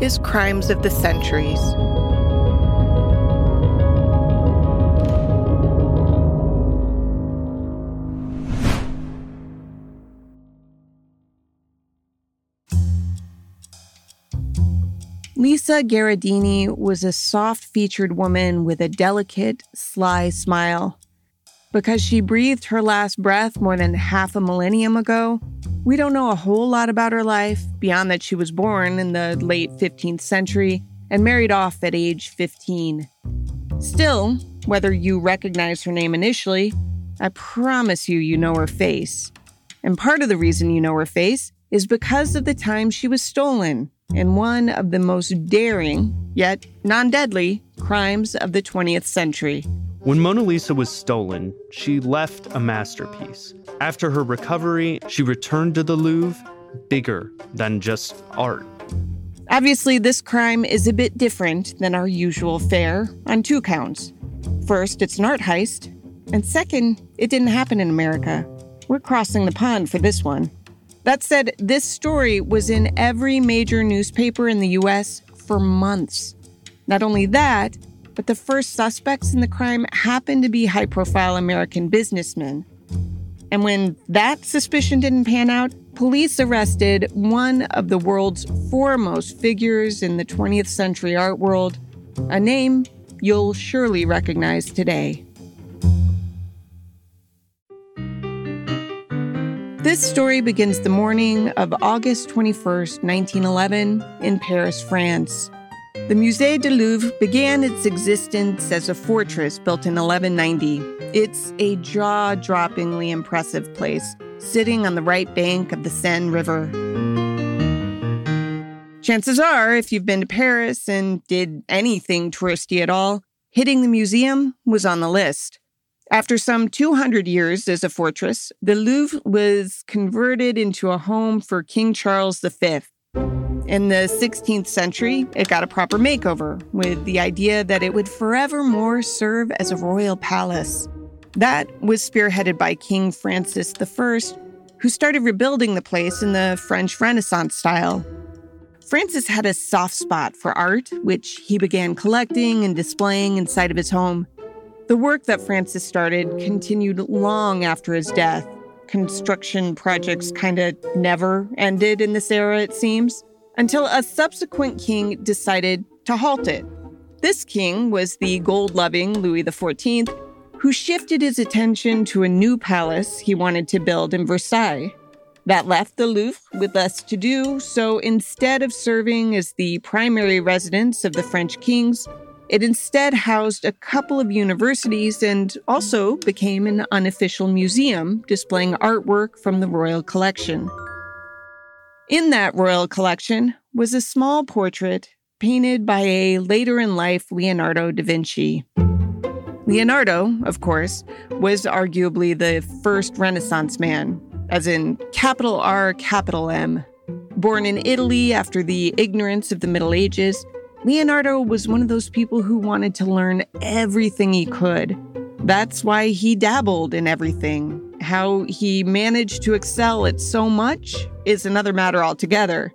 is Crimes of the Centuries. Lisa Gherardini was a soft featured woman with a delicate, sly smile. Because she breathed her last breath more than half a millennium ago, we don't know a whole lot about her life beyond that she was born in the late 15th century and married off at age 15. Still, whether you recognize her name initially, I promise you, you know her face. And part of the reason you know her face is because of the time she was stolen in one of the most daring, yet non deadly, crimes of the 20th century. When Mona Lisa was stolen, she left a masterpiece. After her recovery, she returned to the Louvre bigger than just art. Obviously, this crime is a bit different than our usual fare on two counts. First, it's an art heist, and second, it didn't happen in America. We're crossing the pond for this one. That said, this story was in every major newspaper in the US for months. Not only that, but the first suspects in the crime happened to be high profile American businessmen. And when that suspicion didn't pan out, police arrested one of the world's foremost figures in the 20th century art world, a name you'll surely recognize today. This story begins the morning of August 21st, 1911, in Paris, France. The Musée du Louvre began its existence as a fortress built in 1190. It's a jaw droppingly impressive place, sitting on the right bank of the Seine River. Chances are, if you've been to Paris and did anything touristy at all, hitting the museum was on the list. After some 200 years as a fortress, the Louvre was converted into a home for King Charles V. In the 16th century, it got a proper makeover with the idea that it would forevermore serve as a royal palace. That was spearheaded by King Francis I, who started rebuilding the place in the French Renaissance style. Francis had a soft spot for art, which he began collecting and displaying inside of his home. The work that Francis started continued long after his death. Construction projects kind of never ended in this era, it seems, until a subsequent king decided to halt it. This king was the gold loving Louis XIV, who shifted his attention to a new palace he wanted to build in Versailles. That left the Louvre with less to do, so instead of serving as the primary residence of the French kings, it instead housed a couple of universities and also became an unofficial museum displaying artwork from the royal collection. In that royal collection was a small portrait painted by a later in life Leonardo da Vinci. Leonardo, of course, was arguably the first Renaissance man, as in capital R, capital M. Born in Italy after the ignorance of the Middle Ages, Leonardo was one of those people who wanted to learn everything he could. That's why he dabbled in everything. How he managed to excel at so much is another matter altogether.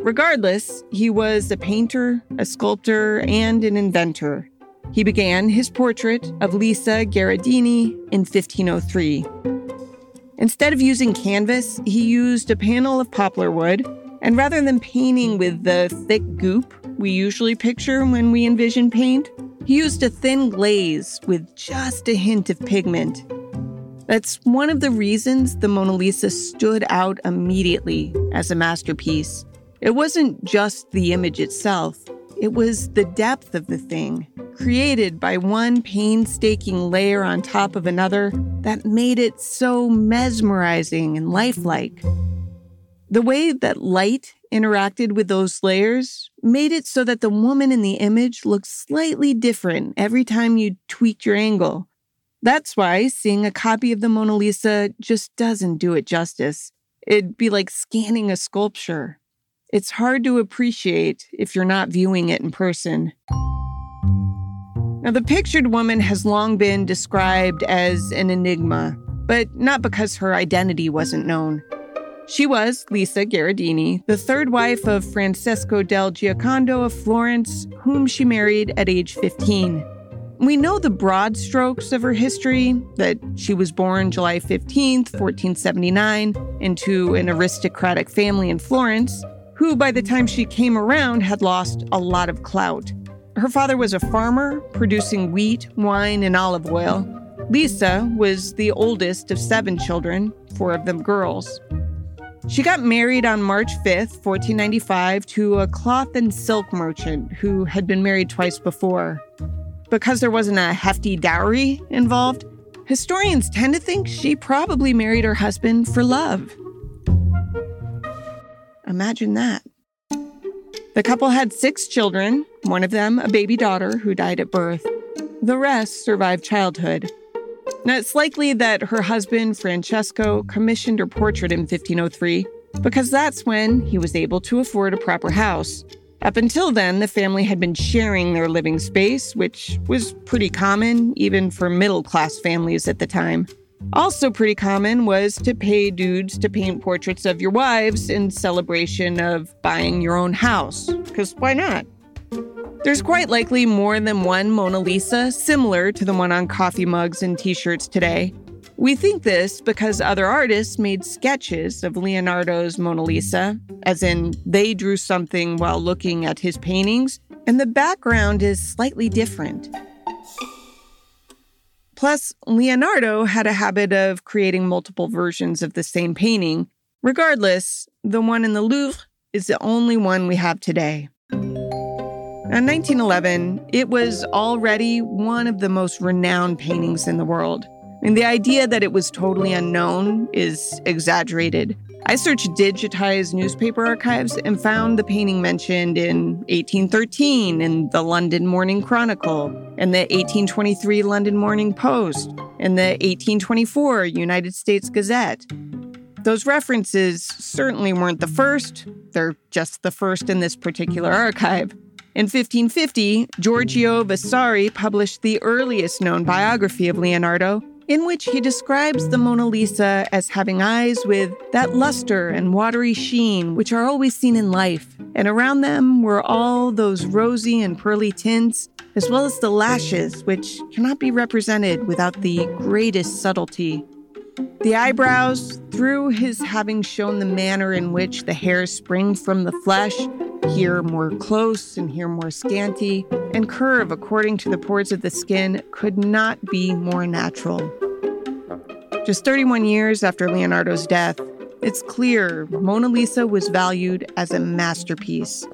Regardless, he was a painter, a sculptor, and an inventor. He began his portrait of Lisa Gherardini in 1503. Instead of using canvas, he used a panel of poplar wood, and rather than painting with the thick goop we usually picture when we envision paint, he used a thin glaze with just a hint of pigment. That's one of the reasons the Mona Lisa stood out immediately as a masterpiece. It wasn't just the image itself, it was the depth of the thing, created by one painstaking layer on top of another, that made it so mesmerizing and lifelike. The way that light interacted with those layers made it so that the woman in the image looked slightly different every time you tweaked your angle. That's why seeing a copy of the Mona Lisa just doesn't do it justice. It'd be like scanning a sculpture. It's hard to appreciate if you're not viewing it in person. Now, the pictured woman has long been described as an enigma, but not because her identity wasn't known. She was Lisa Gherardini, the third wife of Francesco del Giocondo of Florence, whom she married at age 15. We know the broad strokes of her history that she was born July 15th, 1479, into an aristocratic family in Florence, who by the time she came around had lost a lot of clout. Her father was a farmer producing wheat, wine, and olive oil. Lisa was the oldest of seven children, four of them girls. She got married on March 5th, 1495, to a cloth and silk merchant who had been married twice before. Because there wasn't a hefty dowry involved, historians tend to think she probably married her husband for love. Imagine that. The couple had six children, one of them a baby daughter who died at birth. The rest survived childhood. Now, it's likely that her husband, Francesco, commissioned her portrait in 1503 because that's when he was able to afford a proper house. Up until then, the family had been sharing their living space, which was pretty common even for middle class families at the time. Also, pretty common was to pay dudes to paint portraits of your wives in celebration of buying your own house. Because why not? There's quite likely more than one Mona Lisa similar to the one on coffee mugs and t shirts today. We think this because other artists made sketches of Leonardo's Mona Lisa, as in they drew something while looking at his paintings, and the background is slightly different. Plus, Leonardo had a habit of creating multiple versions of the same painting. Regardless, the one in the Louvre is the only one we have today. In 1911, it was already one of the most renowned paintings in the world. And the idea that it was totally unknown is exaggerated. I searched digitized newspaper archives and found the painting mentioned in 1813 in the London Morning Chronicle, and the 1823 London Morning Post, and the 1824 United States Gazette. Those references certainly weren't the first, they're just the first in this particular archive. In 1550, Giorgio Vasari published the earliest known biography of Leonardo, in which he describes the Mona Lisa as having eyes with that luster and watery sheen which are always seen in life, and around them were all those rosy and pearly tints, as well as the lashes, which cannot be represented without the greatest subtlety. The eyebrows, through his having shown the manner in which the hairs spring from the flesh, here more close and here more scanty, and curve according to the pores of the skin, could not be more natural. Just 31 years after Leonardo's death, it's clear Mona Lisa was valued as a masterpiece.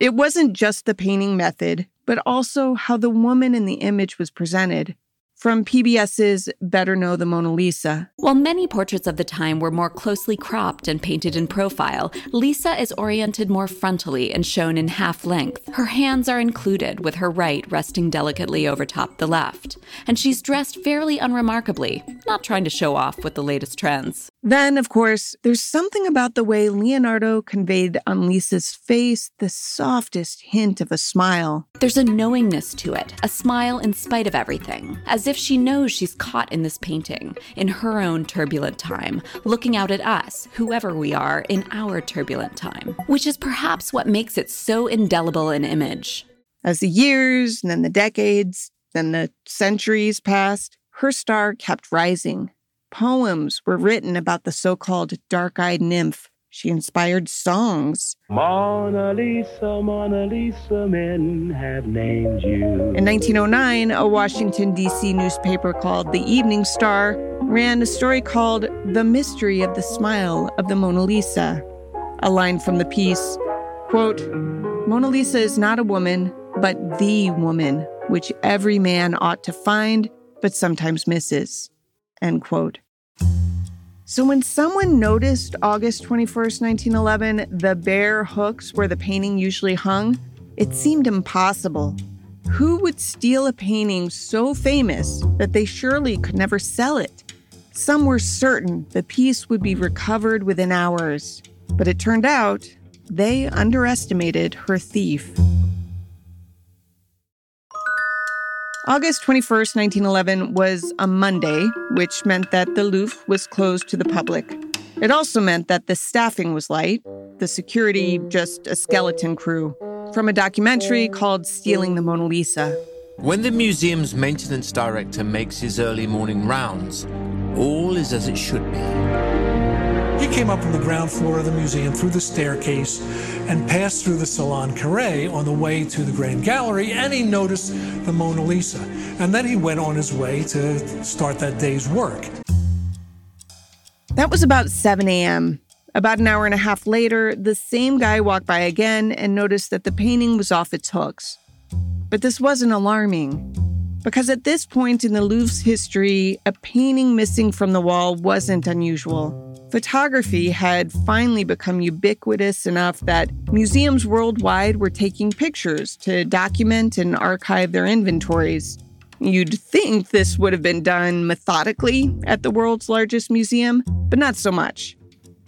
It wasn't just the painting method, but also how the woman in the image was presented. From PBS's Better Know the Mona Lisa. While many portraits of the time were more closely cropped and painted in profile, Lisa is oriented more frontally and shown in half length. Her hands are included, with her right resting delicately over top the left. And she's dressed fairly unremarkably, not trying to show off with the latest trends. Then, of course, there's something about the way Leonardo conveyed on Lisa's face the softest hint of a smile. There's a knowingness to it, a smile in spite of everything, as if she knows she's caught in this painting, in her own turbulent time, looking out at us, whoever we are, in our turbulent time, which is perhaps what makes it so indelible an image. As the years, and then the decades, then the centuries passed, her star kept rising Poems were written about the so called dark eyed nymph. She inspired songs. Mona Lisa, Mona Lisa, men have named you. In 1909, a Washington, D.C. newspaper called The Evening Star ran a story called The Mystery of the Smile of the Mona Lisa. A line from the piece quote, Mona Lisa is not a woman, but the woman, which every man ought to find, but sometimes misses. End quote. So when someone noticed August 21st, 1911, the bare hooks where the painting usually hung, it seemed impossible. Who would steal a painting so famous that they surely could never sell it? Some were certain the piece would be recovered within hours, but it turned out they underestimated her thief. August 21st, 1911 was a Monday, which meant that the Louvre was closed to the public. It also meant that the staffing was light, the security just a skeleton crew, from a documentary called Stealing the Mona Lisa. When the museum's maintenance director makes his early morning rounds, all is as it should be. Came up from the ground floor of the museum through the staircase and passed through the Salon Carré on the way to the Grand Gallery, and he noticed the Mona Lisa. And then he went on his way to start that day's work. That was about 7 a.m. About an hour and a half later, the same guy walked by again and noticed that the painting was off its hooks. But this wasn't alarming, because at this point in the Louvre's history, a painting missing from the wall wasn't unusual. Photography had finally become ubiquitous enough that museums worldwide were taking pictures to document and archive their inventories. You'd think this would have been done methodically at the world's largest museum, but not so much.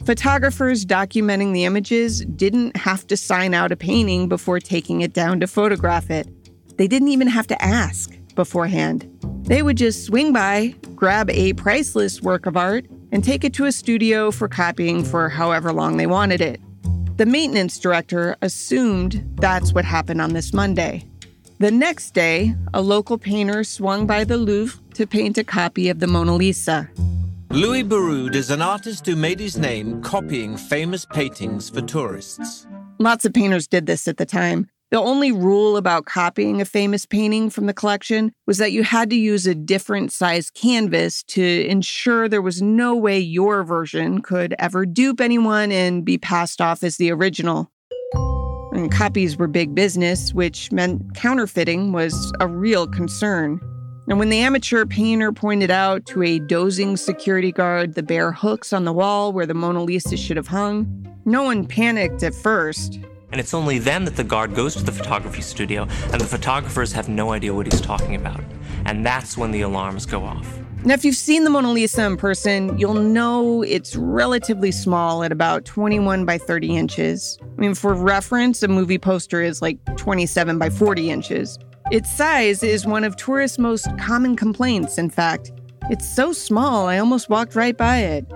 Photographers documenting the images didn't have to sign out a painting before taking it down to photograph it. They didn't even have to ask beforehand. They would just swing by, grab a priceless work of art, and take it to a studio for copying for however long they wanted it. The maintenance director assumed that's what happened on this Monday. The next day, a local painter swung by the Louvre to paint a copy of the Mona Lisa. Louis Béroud is an artist who made his name copying famous paintings for tourists. Lots of painters did this at the time. The only rule about copying a famous painting from the collection was that you had to use a different size canvas to ensure there was no way your version could ever dupe anyone and be passed off as the original. And copies were big business, which meant counterfeiting was a real concern. And when the amateur painter pointed out to a dozing security guard the bare hooks on the wall where the Mona Lisa should have hung, no one panicked at first. And it's only then that the guard goes to the photography studio and the photographers have no idea what he's talking about. And that's when the alarms go off. Now, if you've seen the Mona Lisa in person, you'll know it's relatively small at about 21 by 30 inches. I mean, for reference, a movie poster is like 27 by 40 inches. Its size is one of tourists' most common complaints, in fact. It's so small, I almost walked right by it.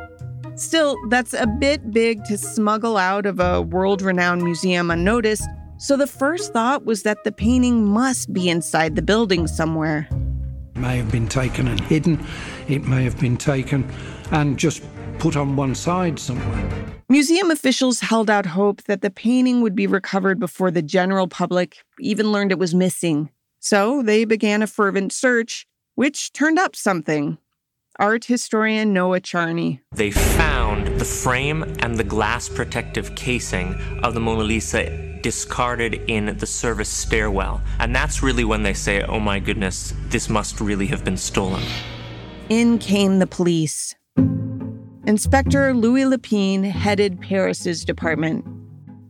Still, that's a bit big to smuggle out of a world renowned museum unnoticed, so the first thought was that the painting must be inside the building somewhere. It may have been taken and hidden, it may have been taken and just put on one side somewhere. Museum officials held out hope that the painting would be recovered before the general public even learned it was missing. So they began a fervent search, which turned up something art historian Noah Charney. They found the frame and the glass protective casing of the Mona Lisa discarded in the service stairwell. And that's really when they say, oh my goodness, this must really have been stolen. In came the police. Inspector Louis Lepine headed Paris's department.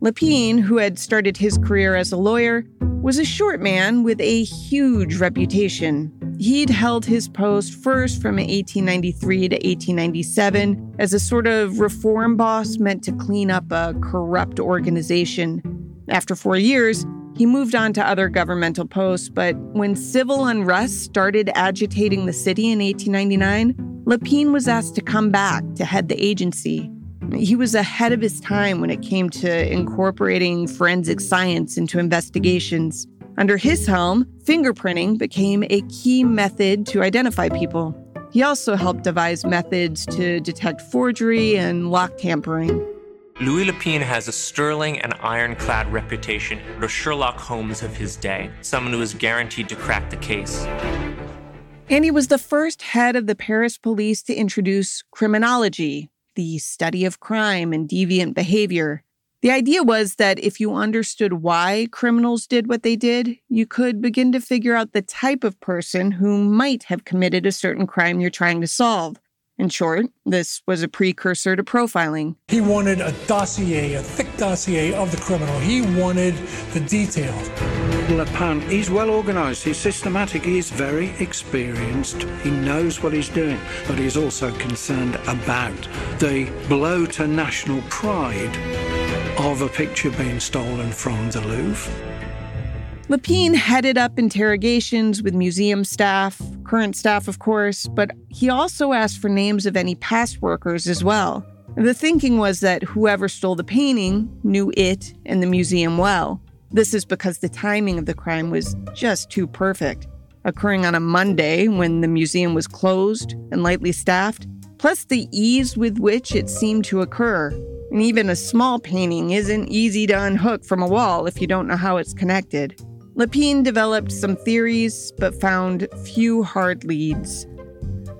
Lepine, who had started his career as a lawyer, was a short man with a huge reputation. He'd held his post first from 1893 to 1897 as a sort of reform boss meant to clean up a corrupt organization. After four years, he moved on to other governmental posts, but when civil unrest started agitating the city in 1899, Lepine was asked to come back to head the agency. He was ahead of his time when it came to incorporating forensic science into investigations. Under his helm, fingerprinting became a key method to identify people. He also helped devise methods to detect forgery and lock tampering. Louis Lepine has a sterling and ironclad reputation, the Sherlock Holmes of his day, someone who is guaranteed to crack the case. And he was the first head of the Paris police to introduce criminology, the study of crime and deviant behavior. The idea was that if you understood why criminals did what they did, you could begin to figure out the type of person who might have committed a certain crime you're trying to solve. In short, this was a precursor to profiling. He wanted a dossier, a thick dossier of the criminal. He wanted the details. Lepine, he's well organised, he's systematic, he's very experienced, he knows what he's doing, but he's also concerned about the blow to national pride of a picture being stolen from the Louvre. Lepine headed up interrogations with museum staff, current staff, of course, but he also asked for names of any past workers as well. The thinking was that whoever stole the painting knew it and the museum well. This is because the timing of the crime was just too perfect, occurring on a Monday when the museum was closed and lightly staffed, plus the ease with which it seemed to occur. And even a small painting isn't easy to unhook from a wall if you don't know how it's connected. Lepine developed some theories, but found few hard leads.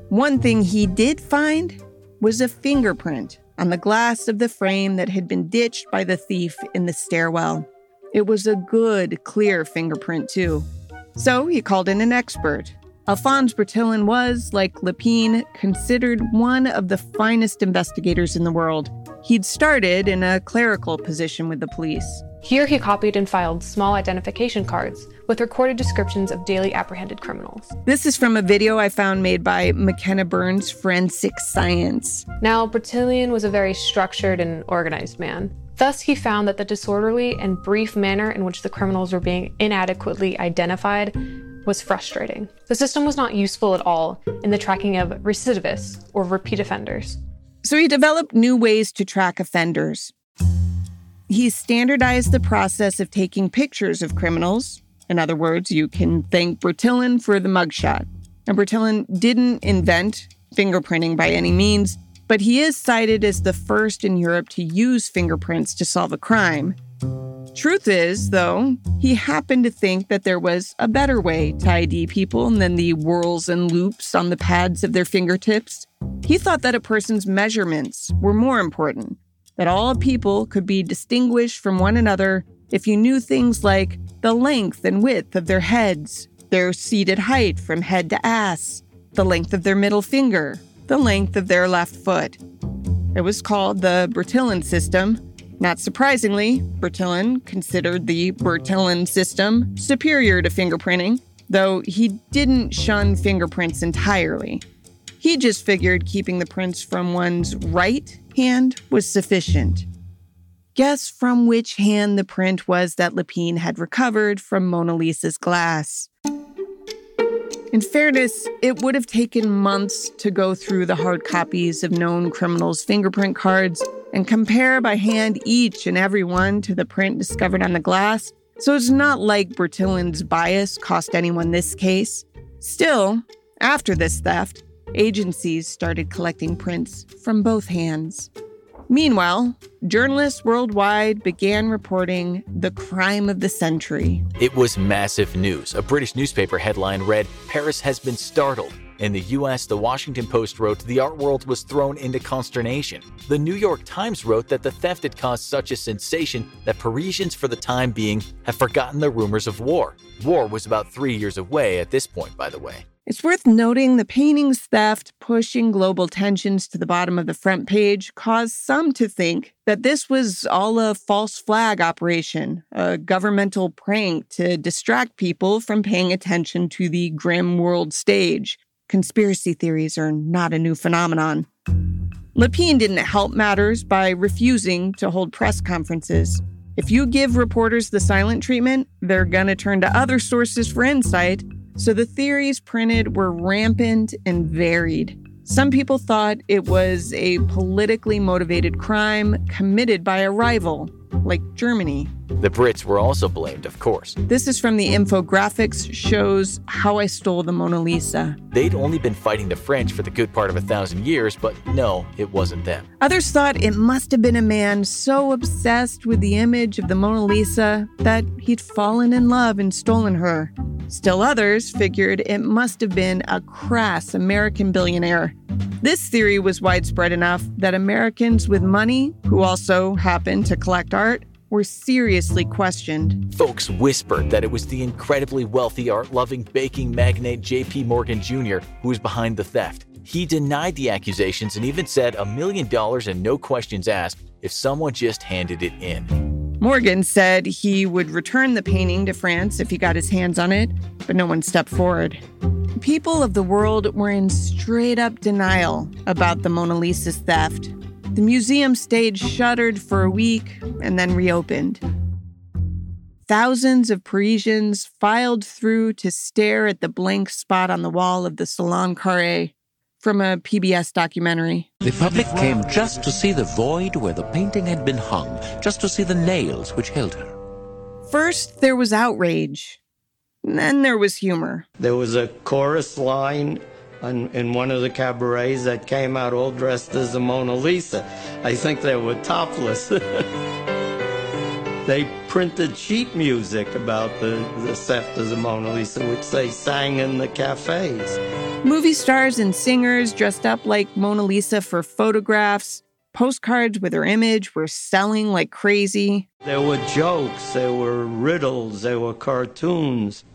One thing he did find was a fingerprint on the glass of the frame that had been ditched by the thief in the stairwell. It was a good, clear fingerprint, too. So he called in an expert. Alphonse Bertillon was, like Lepine, considered one of the finest investigators in the world. He'd started in a clerical position with the police. Here he copied and filed small identification cards with recorded descriptions of daily apprehended criminals. This is from a video I found made by McKenna Burns Forensic Science. Now, Bertillon was a very structured and organized man. Thus, he found that the disorderly and brief manner in which the criminals were being inadequately identified was frustrating. The system was not useful at all in the tracking of recidivists or repeat offenders. So he developed new ways to track offenders. He standardized the process of taking pictures of criminals. In other words, you can thank Bertillon for the mugshot. And Bertillon didn't invent fingerprinting by any means, but he is cited as the first in Europe to use fingerprints to solve a crime. Truth is, though, he happened to think that there was a better way to ID people than the whorls and loops on the pads of their fingertips. He thought that a person's measurements were more important that all people could be distinguished from one another if you knew things like the length and width of their heads, their seated height from head to ass, the length of their middle finger, the length of their left foot. It was called the Bertillon system. Not surprisingly, Bertillon considered the Bertillon system superior to fingerprinting, though he didn't shun fingerprints entirely. He just figured keeping the prints from one's right hand was sufficient. Guess from which hand the print was that Lepine had recovered from Mona Lisa's glass. In fairness, it would have taken months to go through the hard copies of known criminals' fingerprint cards and compare by hand each and every one to the print discovered on the glass, so it's not like Bertillon's bias cost anyone this case. Still, after this theft, agencies started collecting prints from both hands. Meanwhile, journalists worldwide began reporting the crime of the century. It was massive news. A British newspaper headline read Paris has been startled. In the US, the Washington Post wrote the art world was thrown into consternation. The New York Times wrote that the theft had caused such a sensation that Parisians, for the time being, have forgotten the rumors of war. War was about three years away at this point, by the way. It's worth noting the painting's theft pushing global tensions to the bottom of the front page caused some to think that this was all a false flag operation, a governmental prank to distract people from paying attention to the grim world stage. Conspiracy theories are not a new phenomenon. Lepine didn't help matters by refusing to hold press conferences. If you give reporters the silent treatment, they're going to turn to other sources for insight so the theories printed were rampant and varied. Some people thought it was a politically motivated crime committed by a rival, like Germany. The Brits were also blamed, of course. This is from the infographics shows How I Stole the Mona Lisa. They'd only been fighting the French for the good part of a thousand years, but no, it wasn't them. Others thought it must have been a man so obsessed with the image of the Mona Lisa that he'd fallen in love and stolen her. Still others figured it must have been a crass American billionaire. This theory was widespread enough that Americans with money, who also happened to collect art, were seriously questioned. Folks whispered that it was the incredibly wealthy art loving baking magnate J.P. Morgan Jr. who was behind the theft. He denied the accusations and even said a million dollars and no questions asked if someone just handed it in. Morgan said he would return the painting to France if he got his hands on it, but no one stepped forward. People of the world were in straight up denial about the Mona Lisa's theft. The museum stayed shuttered for a week and then reopened. Thousands of Parisians filed through to stare at the blank spot on the wall of the Salon Carré from a PBS documentary. The public came just to see the void where the painting had been hung, just to see the nails which held her. First, there was outrage. Then there was humor. There was a chorus line in, in one of the cabarets that came out all dressed as the Mona Lisa. I think they were topless. they printed sheet music about the, the theft of the Mona Lisa, which they sang in the cafes. Movie stars and singers dressed up like Mona Lisa for photographs. Postcards with her image were selling like crazy. There were jokes, there were riddles, there were cartoons.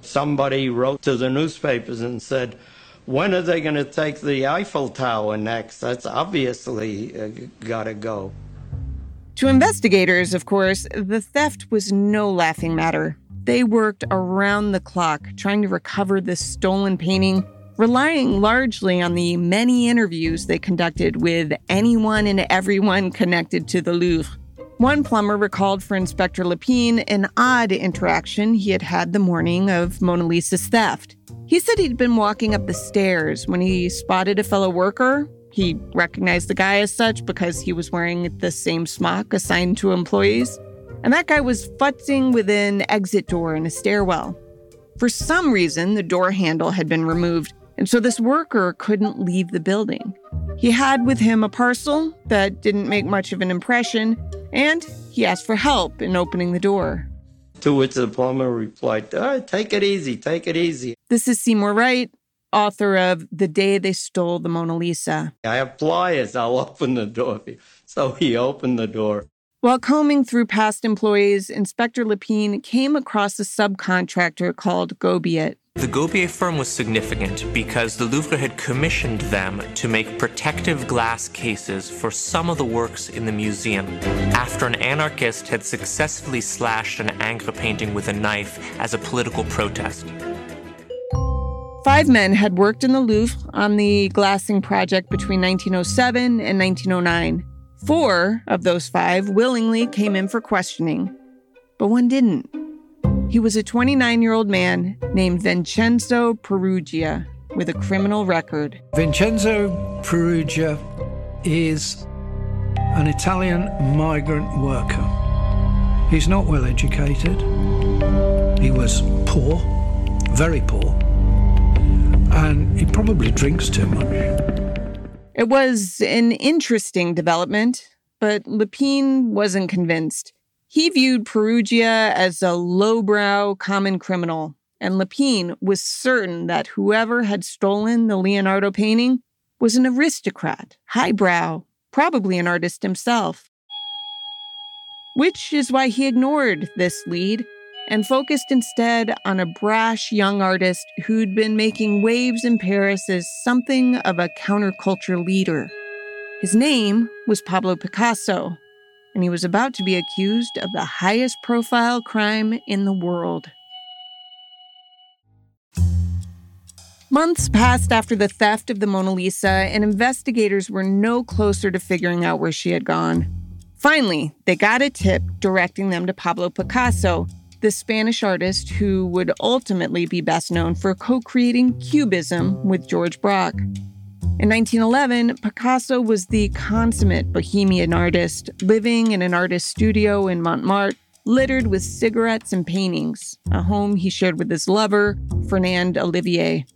Somebody wrote to the newspapers and said, when are they going to take the Eiffel Tower next? That's obviously uh, got to go. To investigators, of course, the theft was no laughing matter. They worked around the clock trying to recover this stolen painting, relying largely on the many interviews they conducted with anyone and everyone connected to the Louvre. One plumber recalled for Inspector Lepine an odd interaction he had had the morning of Mona Lisa's theft. He said he'd been walking up the stairs when he spotted a fellow worker. He recognized the guy as such because he was wearing the same smock assigned to employees. And that guy was futzing with an exit door in a stairwell. For some reason, the door handle had been removed, and so this worker couldn't leave the building. He had with him a parcel that didn't make much of an impression, and he asked for help in opening the door. To which the plumber replied, oh, Take it easy, take it easy. This is Seymour Reit, author of The Day They Stole the Mona Lisa. I have pliers, I'll open the door. So he opened the door. While combing through past employees, Inspector Lepine came across a subcontractor called Gobiet. The Gobiet firm was significant because the Louvre had commissioned them to make protective glass cases for some of the works in the museum after an anarchist had successfully slashed an Ingres painting with a knife as a political protest. Five men had worked in the Louvre on the glassing project between 1907 and 1909. Four of those five willingly came in for questioning, but one didn't. He was a 29 year old man named Vincenzo Peruggia with a criminal record. Vincenzo Peruggia is an Italian migrant worker. He's not well educated. He was poor, very poor, and he probably drinks too much. It was an interesting development, but Lepine wasn't convinced. He viewed Peruggia as a lowbrow common criminal, and Lepine was certain that whoever had stolen the Leonardo painting was an aristocrat, highbrow, probably an artist himself. Which is why he ignored this lead and focused instead on a brash young artist who'd been making waves in Paris as something of a counterculture leader. His name was Pablo Picasso, and he was about to be accused of the highest profile crime in the world. Months passed after the theft of the Mona Lisa, and investigators were no closer to figuring out where she had gone. Finally, they got a tip directing them to Pablo Picasso, the Spanish artist who would ultimately be best known for co creating Cubism with George Braque. In 1911, Picasso was the consummate bohemian artist, living in an artist studio in Montmartre, littered with cigarettes and paintings, a home he shared with his lover, Fernand Olivier.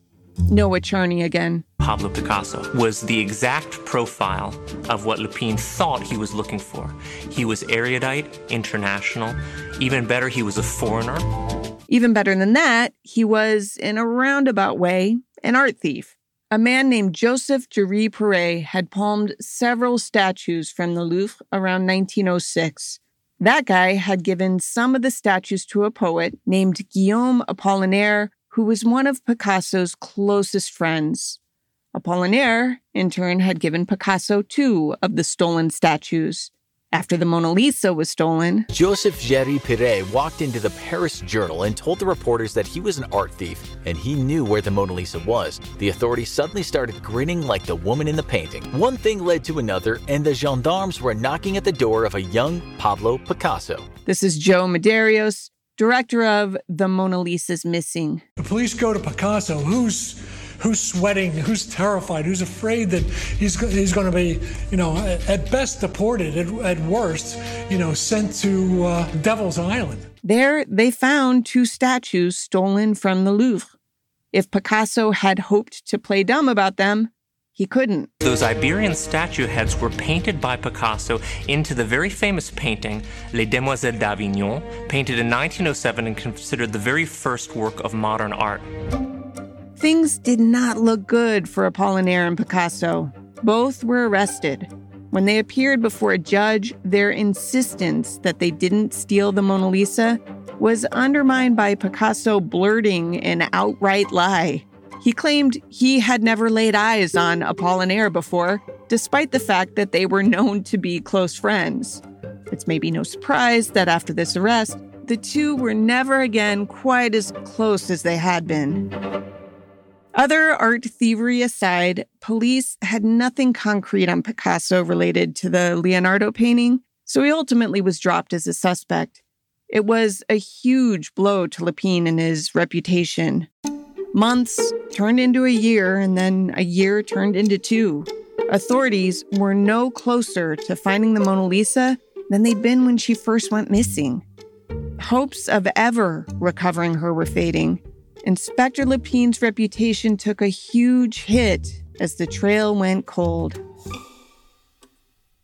Noah Charney again. Pablo Picasso was the exact profile of what Lepine thought he was looking for. He was erudite, international. Even better, he was a foreigner. Even better than that, he was, in a roundabout way, an art thief. A man named Joseph Géry Pieret had palmed several statues from the Louvre around 1906. That guy had given some of the statues to a poet named Guillaume Apollinaire, who was one of Picasso's closest friends. Apollinaire, in turn, had given Picasso two of the stolen statues. After the Mona Lisa was stolen, Joseph Géry Pieret walked into the Paris Journal and told the reporters that he was an art thief and he knew where the Mona Lisa was. The authorities suddenly started grinning like the woman in the painting. One thing led to another, and the gendarmes were knocking at the door of a young Pablo Picasso. This is Joe Medeiros, director of The Mona Lisa's Missing. The police go to Picasso, who's who's sweating, who's terrified, who's afraid that he's he's going to be, you know, at best deported, at, at worst, you know, sent to uh, Devil's Island. There, they found two statues stolen from the Louvre. If Picasso had hoped to play dumb about them, he couldn't. Those Iberian statue heads were painted by Picasso into the very famous painting Les Demoiselles d'Avignon, painted in 1907 and considered the very first work of modern art. Things did not look good for Apollinaire and Picasso. Both were arrested. When they appeared before a judge, their insistence that they didn't steal the Mona Lisa was undermined by Picasso blurting an outright lie. He claimed he had never laid eyes on Apollinaire before, despite the fact that they were known to be close friends. It's maybe no surprise that after this arrest, the two were never again quite as close as they had been. Other art thievery aside, police had nothing concrete on Picasso related to the Leonardo painting, so he ultimately was dropped as a suspect. It was a huge blow to Lepine and his reputation. Months turned into a year, and then a year turned into two. Authorities were no closer to finding the Mona Lisa than they'd been when she first went missing. Hopes of ever recovering her were fading, Inspector Lepine's reputation took a huge hit as the trail went cold.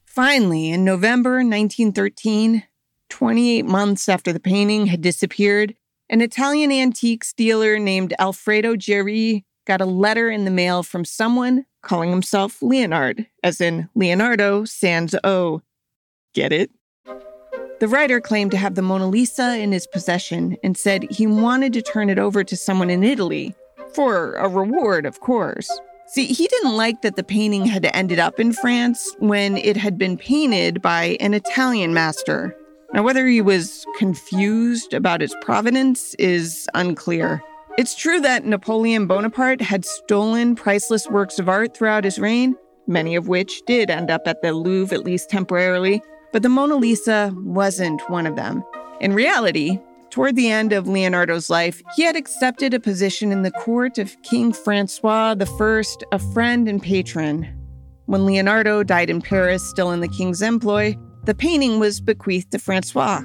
Finally, in November 1913, 28 months after the painting had disappeared, an Italian antiques dealer named Alfredo Geri got a letter in the mail from someone calling himself Leonard, as in Leonardo Sans O. Get it? The writer claimed to have the Mona Lisa in his possession and said he wanted to turn it over to someone in Italy, for a reward, of course. See, he didn't like that the painting had ended up in France when it had been painted by an Italian master. Now, whether he was confused about its provenance is unclear. It's true that Napoleon Bonaparte had stolen priceless works of art throughout his reign, many of which did end up at the Louvre at least temporarily, but the Mona Lisa wasn't one of them. In reality, toward the end of Leonardo's life, he had accepted a position in the court of King Francois I, a friend and patron. When Leonardo died in Paris, still in the king's employ, the painting was bequeathed to Francois.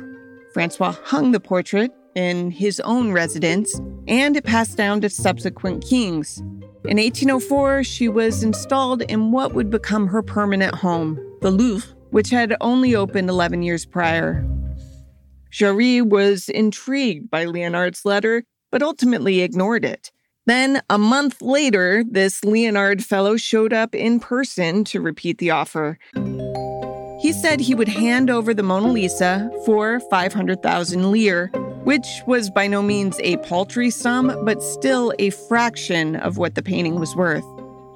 Francois hung the portrait in his own residence, and it passed down to subsequent kings. In 1804, she was installed in what would become her permanent home, the Louvre which had only opened 11 years prior. Geri was intrigued by Leonard's letter, but ultimately ignored it. Then, a month later, this Leonard fellow showed up in person to repeat the offer. He said he would hand over the Mona Lisa for 500,000 lire, which was by no means a paltry sum, but still a fraction of what the painting was worth.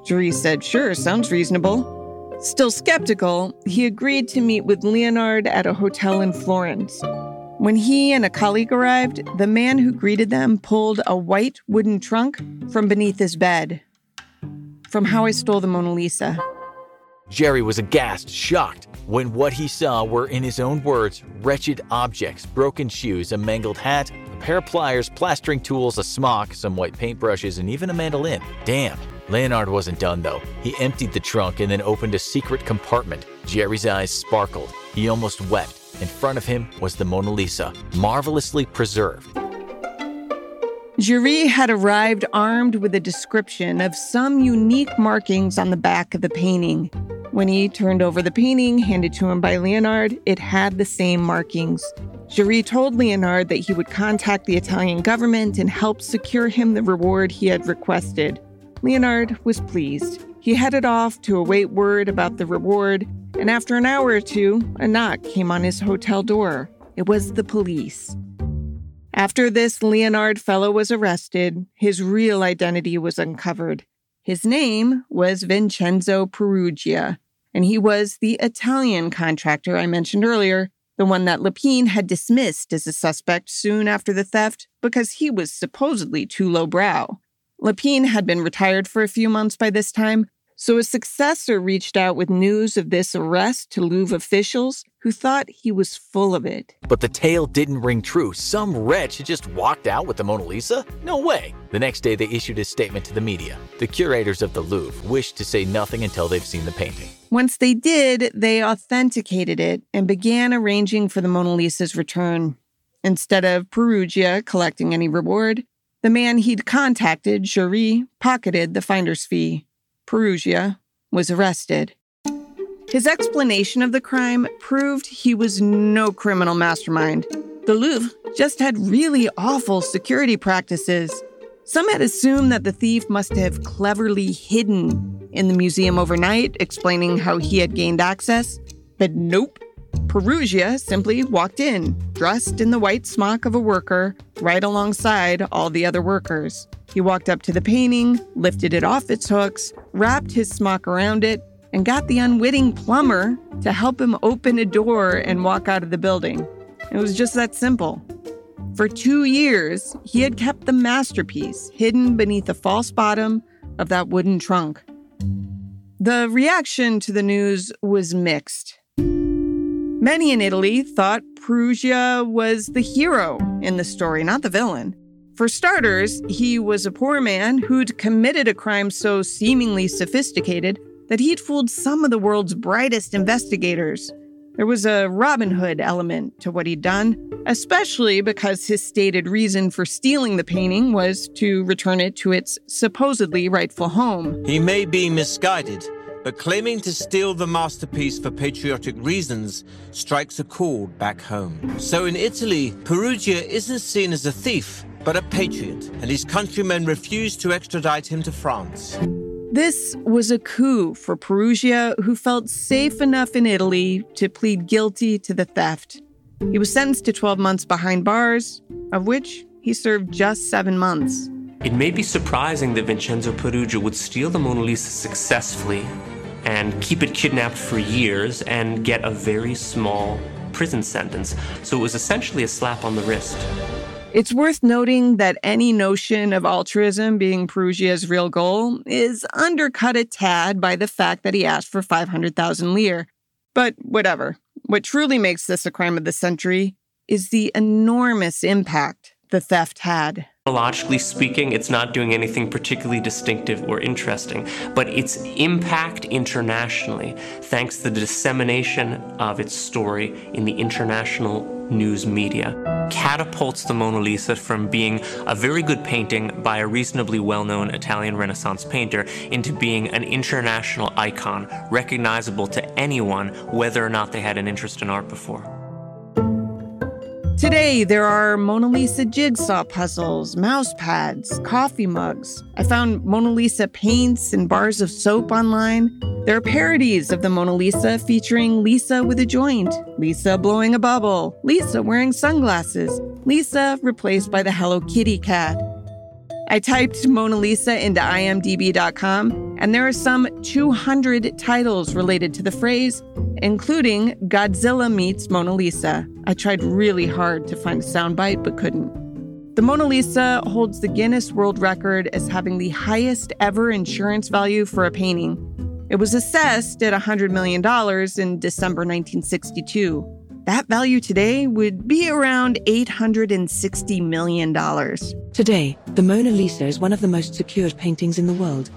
Geri said, Sure, sounds reasonable. Still skeptical, he agreed to meet with Leonard at a hotel in Florence. When he and a colleague arrived, the man who greeted them pulled a white wooden trunk from beneath his bed. From How I Stole the Mona Lisa. Geri was aghast, shocked, when what he saw were, in his own words, wretched objects broken shoes, a mangled hat, a pair of pliers, plastering tools, a smock, some white paintbrushes, and even a mandolin. Damn. Leonard wasn't done though. He emptied the trunk and then opened a secret compartment. Geri's eyes sparkled. He almost wept. In front of him was the Mona Lisa, marvelously preserved. Geri had arrived armed with a description of some unique markings on the back of the painting. When he turned over the painting handed to him by Leonard, it had the same markings. Geri told Leonard that he would contact the Italian government and help secure him the reward he had requested. Leonard was pleased. He headed off to await word about the reward, and after an hour or two, a knock came on his hotel door. It was the police. After this Leonard fellow was arrested, his real identity was uncovered. His name was Vincenzo Peruggia, and he was the Italian contractor I mentioned earlier, the one that Lepine had dismissed as a suspect soon after the theft because he was supposedly too lowbrow. Lepine had been retired for a few months by this time, so a successor reached out with news of this arrest to Louvre officials who thought he was full of it. But the tale didn't ring true. Some wretch had just walked out with the Mona Lisa? No way. The next day, they issued a statement to the media. The curators of the Louvre wished to say nothing until they've seen the painting. Once they did, they authenticated it and began arranging for the Mona Lisa's return. Instead of Peruggia collecting any reward, the man he'd contacted, Geri, pocketed the finder's fee. Peruggia was arrested. His explanation of the crime proved he was no criminal mastermind. The Louvre just had really awful security practices. Some had assumed that the thief must have cleverly hidden in the museum overnight, explaining how he had gained access. But nope. Peruggia simply walked in, dressed in the white smock of a worker, right alongside all the other workers. He walked up to the painting, lifted it off its hooks, wrapped his smock around it, and got the unwitting plumber to help him open a door and walk out of the building. It was just that simple. For two years, he had kept the masterpiece hidden beneath the false bottom of that wooden trunk. The reaction to the news was mixed. Many in Italy thought Peruggia was the hero in the story, not the villain. For starters, he was a poor man who'd committed a crime so seemingly sophisticated that he'd fooled some of the world's brightest investigators. There was a Robin Hood element to what he'd done, especially because his stated reason for stealing the painting was to return it to its supposedly rightful home. He may be misguided, but claiming to steal the masterpiece for patriotic reasons strikes a chord back home. So in Italy, Peruggia isn't seen as a thief, but a patriot, and his countrymen refused to extradite him to France. This was a coup for Peruggia, who felt safe enough in Italy to plead guilty to the theft. He was sentenced to 12 months behind bars, of which he served just seven months. It may be surprising that Vincenzo Peruggia would steal the Mona Lisa successfully and keep it kidnapped for years and get a very small prison sentence. So it was essentially a slap on the wrist. It's worth noting that any notion of altruism being Peruggia's real goal is undercut a tad by the fact that he asked for 500,000 lire. But whatever. What truly makes this a crime of the century is the enormous impact the theft had. Logically speaking, it's not doing anything particularly distinctive or interesting, but its impact internationally, thanks to the dissemination of its story in the international news media, catapults the Mona Lisa from being a very good painting by a reasonably well known Italian Renaissance painter into being an international icon, recognizable to anyone, whether or not they had an interest in art before. Today, there are Mona Lisa jigsaw puzzles, mouse pads, coffee mugs. I found Mona Lisa paints and bars of soap online. There are parodies of the Mona Lisa featuring Lisa with a joint, Lisa blowing a bubble, Lisa wearing sunglasses, Lisa replaced by the Hello Kitty cat. I typed Mona Lisa into imdb.com, and there are some 200 titles related to the phrase, including Godzilla meets Mona Lisa. I tried really hard to find a soundbite, but couldn't. The Mona Lisa holds the Guinness World Record as having the highest ever insurance value for a painting. It was assessed at $100 million in December 1962. That value today would be around $860 million. Today, the Mona Lisa is one of the most secured paintings in the world.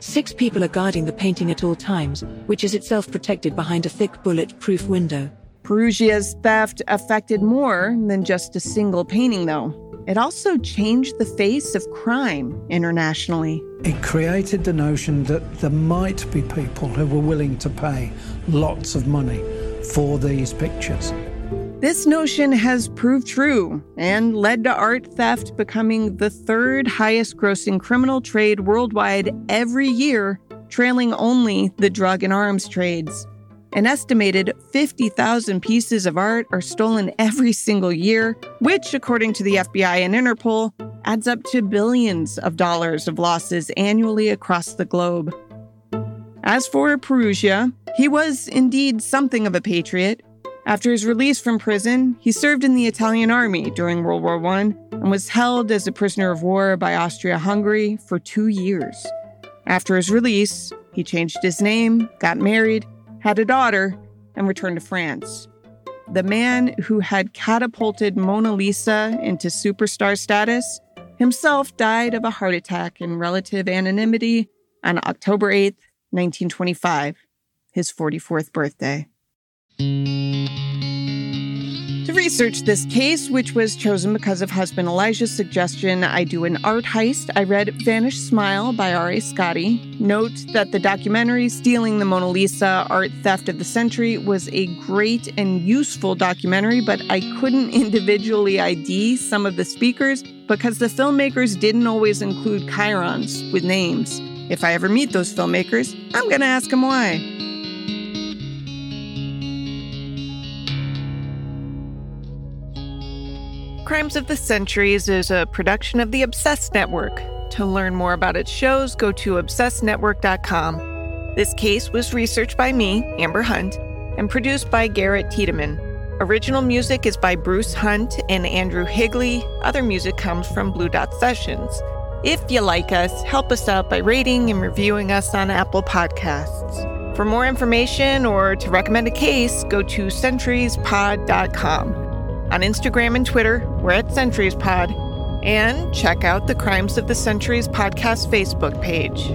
Six people are guarding the painting at all times, which is itself protected behind a thick bulletproof window. Peruggia's theft affected more than just a single painting, though. It also changed the face of crime internationally. It created the notion that there might be people who were willing to pay lots of money for these pictures. This notion has proved true and led to art theft becoming the third highest grossing criminal trade worldwide every year, trailing only the drug and arms trades. An estimated 50,000 pieces of art are stolen every single year, which, according to the FBI and Interpol, adds up to billions of dollars of losses annually across the globe. As for Peruggia, he was indeed something of a patriot. After his release from prison, he served in the Italian army during World War I and was held as a prisoner of war by Austria Hungary for two years. After his release, he changed his name, got married, had a daughter, and returned to France. The man who had catapulted Mona Lisa into superstar status himself died of a heart attack in relative anonymity on October 8, 1925, his 44th birthday. To research this case, which was chosen because of husband Elijah's suggestion I do an art heist, I read Vanished Smile by R.A. Scotti. Note that the documentary Stealing the Mona Lisa Art Theft of the Century was a great and useful documentary, but I couldn't individually ID some of the speakers because the filmmakers didn't always include chyrons with names. If I ever meet those filmmakers, I'm going to ask them why. Crimes of the Centuries is a production of the Obsessed Network. To learn more about its shows, go to obsessednetwork.com. This case was researched by me, Amber Hunt, and produced by Garrett Tiedemann. Original music is by Bruce Hunt and Andrew Higley. Other music comes from Blue Dot Sessions. If you like us, help us out by rating and reviewing us on Apple Podcasts. For more information or to recommend a case, go to centuriespod.com. On Instagram and Twitter, we're at Centuries Pod. And check out the Crimes of the Centuries podcast Facebook page.